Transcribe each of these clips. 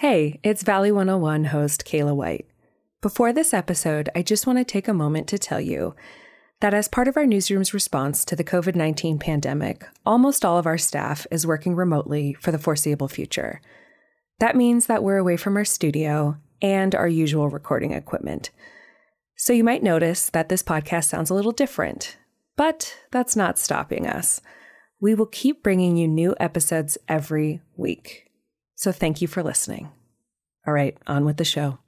Hey, it's Valley 101 host Kayla White. Before this episode, I just want to take a moment to tell you that as part of our newsroom's response to the COVID 19 pandemic, almost all of our staff is working remotely for the foreseeable future. That means that we're away from our studio and our usual recording equipment. So you might notice that this podcast sounds a little different, but that's not stopping us. We will keep bringing you new episodes every week. So thank you for listening. All right, on with the show.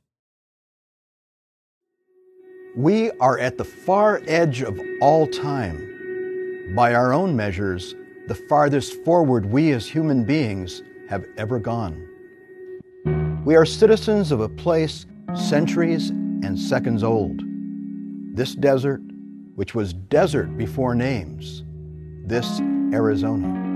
We are at the far edge of all time. By our own measures, the farthest forward we as human beings have ever gone. We are citizens of a place centuries and seconds old. This desert, which was desert before names, this Arizona.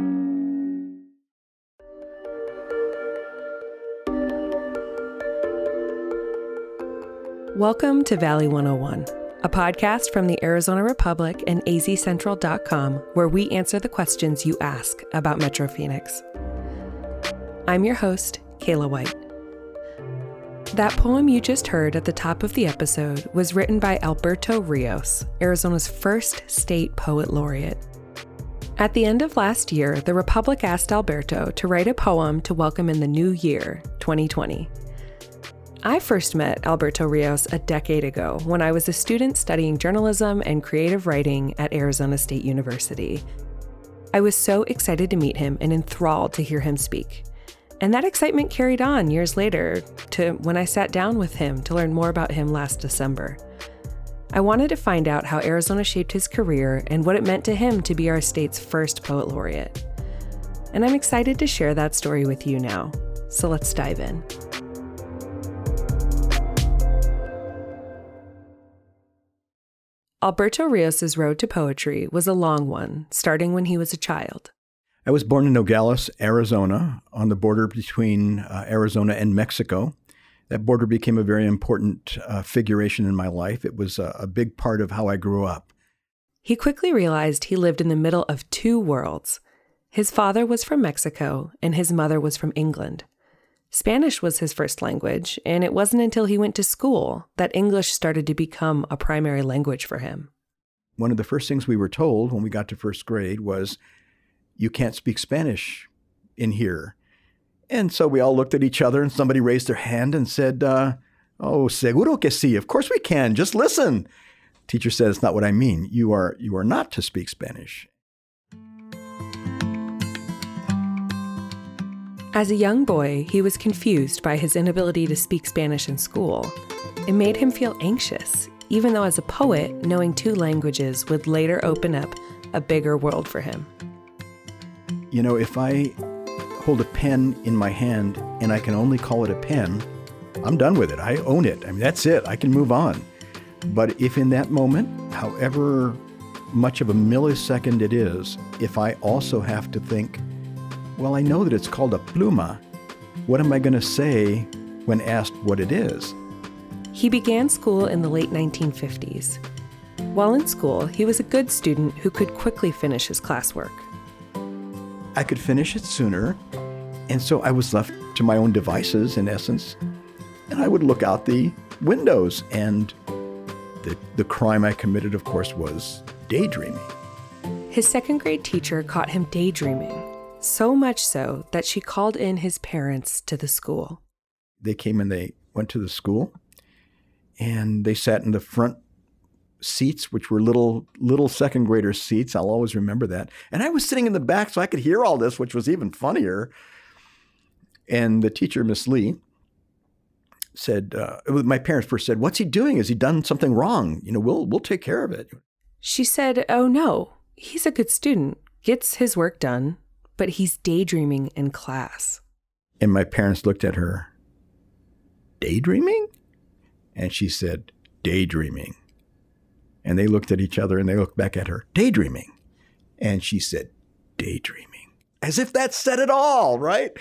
Welcome to Valley 101, a podcast from the Arizona Republic and azcentral.com where we answer the questions you ask about Metro Phoenix. I'm your host, Kayla White. That poem you just heard at the top of the episode was written by Alberto Rios, Arizona's first state poet laureate. At the end of last year, the Republic asked Alberto to write a poem to welcome in the new year, 2020. I first met Alberto Rios a decade ago when I was a student studying journalism and creative writing at Arizona State University. I was so excited to meet him and enthralled to hear him speak. And that excitement carried on years later to when I sat down with him to learn more about him last December. I wanted to find out how Arizona shaped his career and what it meant to him to be our state's first poet laureate. And I'm excited to share that story with you now. So let's dive in. Alberto Rios's road to poetry was a long one, starting when he was a child. I was born in Nogales, Arizona, on the border between uh, Arizona and Mexico. That border became a very important uh, figuration in my life. It was a, a big part of how I grew up. He quickly realized he lived in the middle of two worlds. His father was from Mexico, and his mother was from England. Spanish was his first language, and it wasn't until he went to school that English started to become a primary language for him. One of the first things we were told when we got to first grade was, You can't speak Spanish in here. And so we all looked at each other, and somebody raised their hand and said, uh, Oh, seguro que sí. Of course we can. Just listen. Teacher said, It's not what I mean. You are, you are not to speak Spanish. As a young boy, he was confused by his inability to speak Spanish in school. It made him feel anxious, even though as a poet, knowing two languages would later open up a bigger world for him. You know, if I hold a pen in my hand and I can only call it a pen, I'm done with it. I own it. I mean, that's it. I can move on. But if in that moment, however much of a millisecond it is, if I also have to think, well, I know that it's called a pluma. What am I going to say when asked what it is? He began school in the late 1950s. While in school, he was a good student who could quickly finish his classwork. I could finish it sooner, and so I was left to my own devices, in essence, and I would look out the windows. And the, the crime I committed, of course, was daydreaming. His second grade teacher caught him daydreaming so much so that she called in his parents to the school. They came and they went to the school and they sat in the front seats, which were little little second grader seats. I'll always remember that. And I was sitting in the back so I could hear all this, which was even funnier. And the teacher, Miss Lee, said, uh, my parents first said, "What's he doing? Has he done something wrong? You know, we'll we'll take care of it." She said, "Oh no, he's a good student, gets his work done, but he's daydreaming in class. And my parents looked at her, daydreaming? And she said, daydreaming. And they looked at each other and they looked back at her, daydreaming. And she said, daydreaming. As if that said it all, right?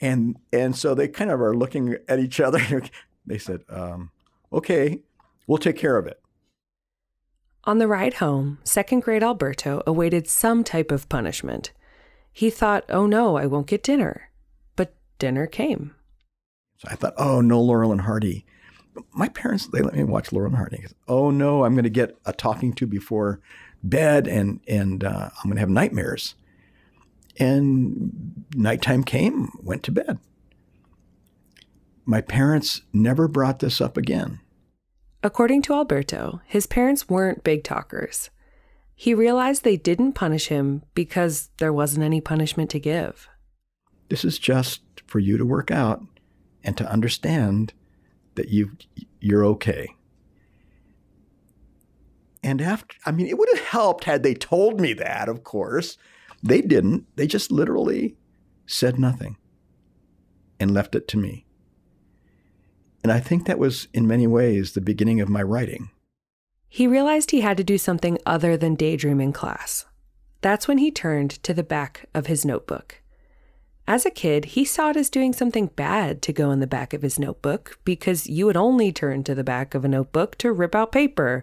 And and so they kind of are looking at each other. they said, um, okay, we'll take care of it. On the ride home, second grade Alberto awaited some type of punishment. He thought, oh no, I won't get dinner. But dinner came. So I thought, oh, no, Laurel and Hardy. But my parents, they let me watch Laurel and Hardy. Oh, no, I'm going to get a talking to before bed and, and uh, I'm going to have nightmares. And nighttime came, went to bed. My parents never brought this up again. According to Alberto, his parents weren't big talkers. He realized they didn't punish him because there wasn't any punishment to give. This is just for you to work out and to understand that you you're okay. And after I mean it would have helped had they told me that, of course. They didn't. They just literally said nothing and left it to me. And I think that was, in many ways, the beginning of my writing. He realized he had to do something other than daydream in class. That's when he turned to the back of his notebook. As a kid, he saw it as doing something bad to go in the back of his notebook because you would only turn to the back of a notebook to rip out paper,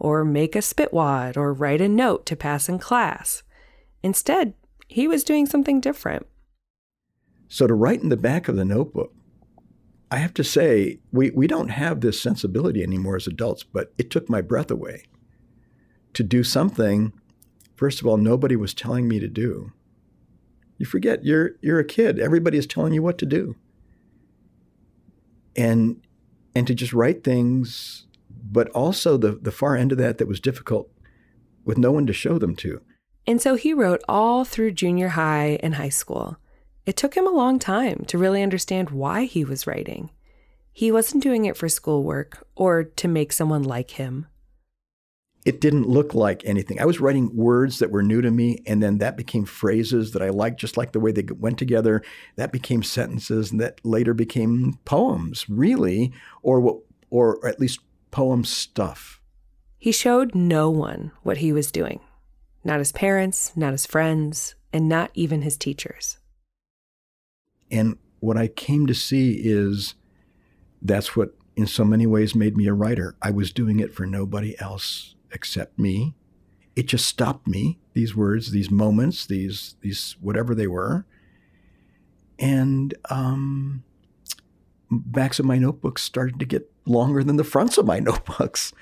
or make a spitwad, or write a note to pass in class. Instead, he was doing something different. So, to write in the back of the notebook I have to say, we, we don't have this sensibility anymore as adults, but it took my breath away to do something, first of all, nobody was telling me to do. You forget you're you're a kid. Everybody is telling you what to do. And and to just write things, but also the, the far end of that that was difficult with no one to show them to. And so he wrote all through junior high and high school. It took him a long time to really understand why he was writing. He wasn't doing it for schoolwork or to make someone like him. It didn't look like anything. I was writing words that were new to me, and then that became phrases that I liked, just like the way they went together. That became sentences, and that later became poems, really, or what, or at least poem stuff. He showed no one what he was doing not his parents, not his friends, and not even his teachers. And what I came to see is that's what, in so many ways, made me a writer. I was doing it for nobody else except me. It just stopped me, these words, these moments, these, these whatever they were. And um, backs of my notebooks started to get longer than the fronts of my notebooks.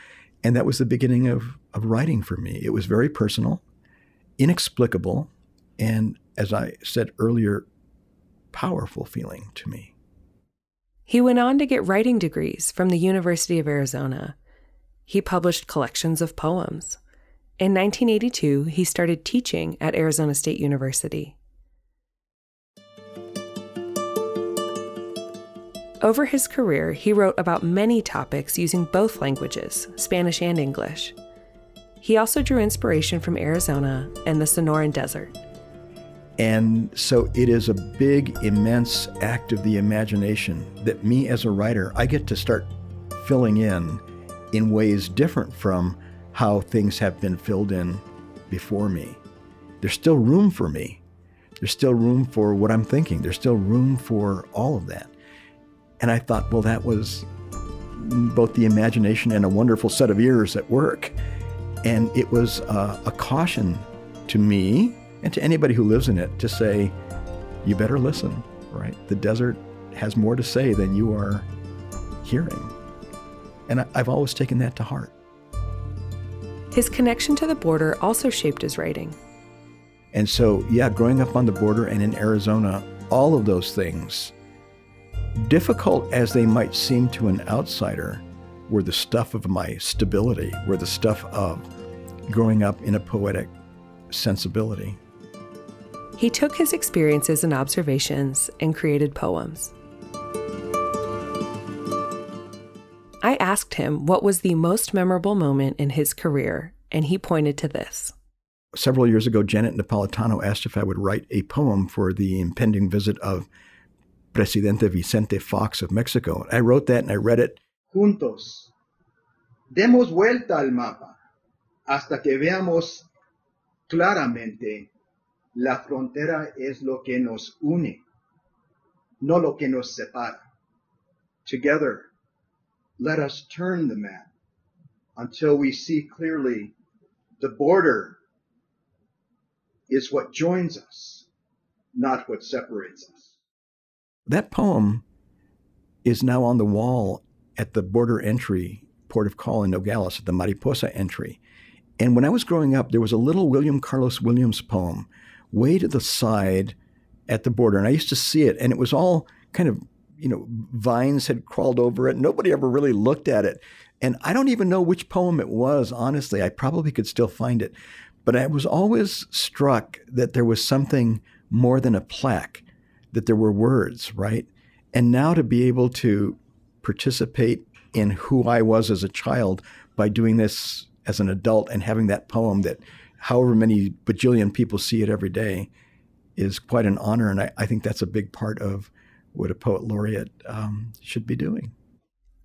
And that was the beginning of, of writing for me. It was very personal, inexplicable, and as I said earlier, powerful feeling to me. He went on to get writing degrees from the University of Arizona. He published collections of poems. In 1982, he started teaching at Arizona State University. Over his career, he wrote about many topics using both languages, Spanish and English. He also drew inspiration from Arizona and the Sonoran Desert. And so it is a big, immense act of the imagination that me as a writer, I get to start filling in in ways different from how things have been filled in before me. There's still room for me. There's still room for what I'm thinking. There's still room for all of that. And I thought, well, that was both the imagination and a wonderful set of ears at work. And it was a caution to me and to anybody who lives in it to say, you better listen, right? The desert has more to say than you are hearing. And I've always taken that to heart. His connection to the border also shaped his writing. And so, yeah, growing up on the border and in Arizona, all of those things, difficult as they might seem to an outsider, were the stuff of my stability, were the stuff of growing up in a poetic sensibility. He took his experiences and observations and created poems. I asked him what was the most memorable moment in his career, and he pointed to this. Several years ago, Janet Napolitano asked if I would write a poem for the impending visit of Presidente Vicente Fox of Mexico. I wrote that and I read it. Juntos, demos vuelta al mapa hasta que veamos claramente La frontera es lo que nos une, no lo que nos separa. Together, let us turn the map until we see clearly the border is what joins us, not what separates us. That poem is now on the wall at the border entry, port of call in Nogales, at the Mariposa entry. And when I was growing up, there was a little William Carlos Williams poem way to the side at the border. And I used to see it, and it was all kind of, you know, vines had crawled over it. Nobody ever really looked at it. And I don't even know which poem it was, honestly. I probably could still find it. But I was always struck that there was something more than a plaque, that there were words, right? And now to be able to participate in who I was as a child by doing this as an adult and having that poem that however many bajillion people see it every day is quite an honor. And I, I think that's a big part of what a poet laureate um, should be doing.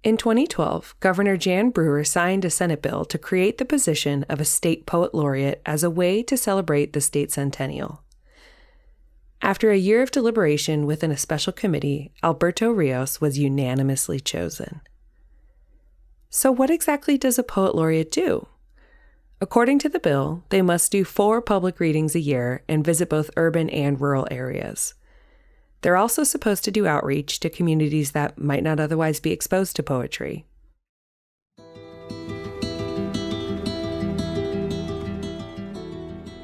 In 2012, Governor Jan Brewer signed a Senate bill to create the position of a state poet laureate as a way to celebrate the state centennial. After a year of deliberation within a special committee, Alberto Rios was unanimously chosen. So, what exactly does a poet laureate do? According to the bill, they must do four public readings a year and visit both urban and rural areas. They're also supposed to do outreach to communities that might not otherwise be exposed to poetry.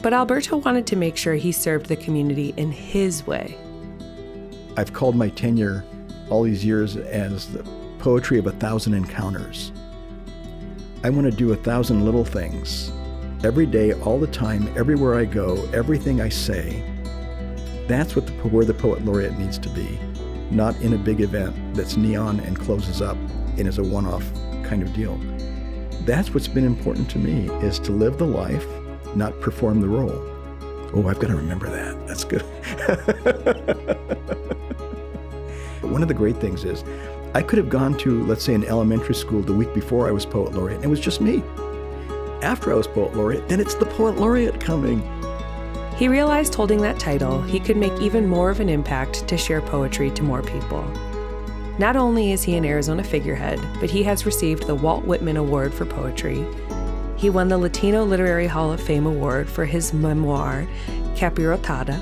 But Alberto wanted to make sure he served the community in his way. I've called my tenure all these years as the poetry of a thousand encounters. I want to do a thousand little things every day, all the time, everywhere I go, everything I say. That's what the, where the poet laureate needs to be, not in a big event that's neon and closes up and is a one-off kind of deal. That's what's been important to me is to live the life, not perform the role. Oh, I've got to remember that. That's good. one of the great things is I could have gone to, let's say, an elementary school the week before I was poet laureate, and it was just me. After I was poet laureate, then it's the poet laureate coming. He realized holding that title, he could make even more of an impact to share poetry to more people. Not only is he an Arizona figurehead, but he has received the Walt Whitman Award for Poetry. He won the Latino Literary Hall of Fame Award for his memoir, Capirotada,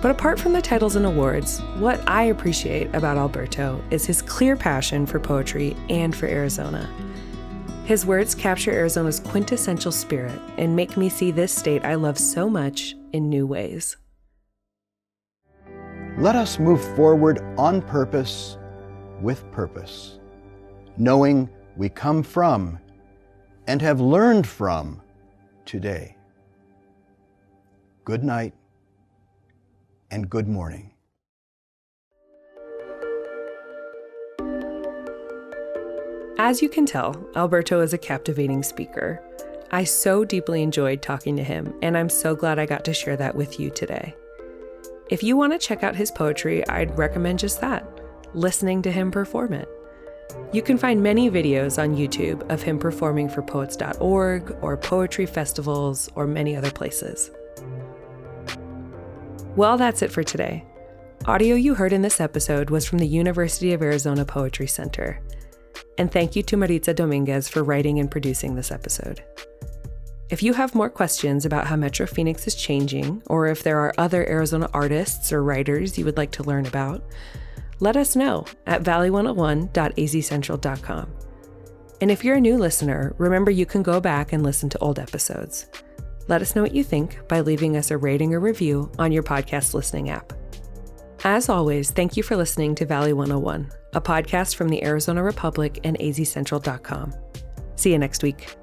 but apart from the titles and awards, what I appreciate about Alberto is his clear passion for poetry and for Arizona. His words capture Arizona's quintessential spirit and make me see this state I love so much in new ways. Let us move forward on purpose, with purpose, knowing we come from and have learned from today. Good night and good morning. As you can tell, Alberto is a captivating speaker. I so deeply enjoyed talking to him, and I'm so glad I got to share that with you today. If you want to check out his poetry, I'd recommend just that listening to him perform it. You can find many videos on YouTube of him performing for poets.org or poetry festivals or many other places. Well, that's it for today. Audio you heard in this episode was from the University of Arizona Poetry Center. And thank you to Maritza Dominguez for writing and producing this episode. If you have more questions about how Metro Phoenix is changing, or if there are other Arizona artists or writers you would like to learn about, let us know at valley101.azcentral.com. And if you're a new listener, remember you can go back and listen to old episodes. Let us know what you think by leaving us a rating or review on your podcast listening app. As always, thank you for listening to Valley 101, a podcast from the Arizona Republic and azcentral.com. See you next week.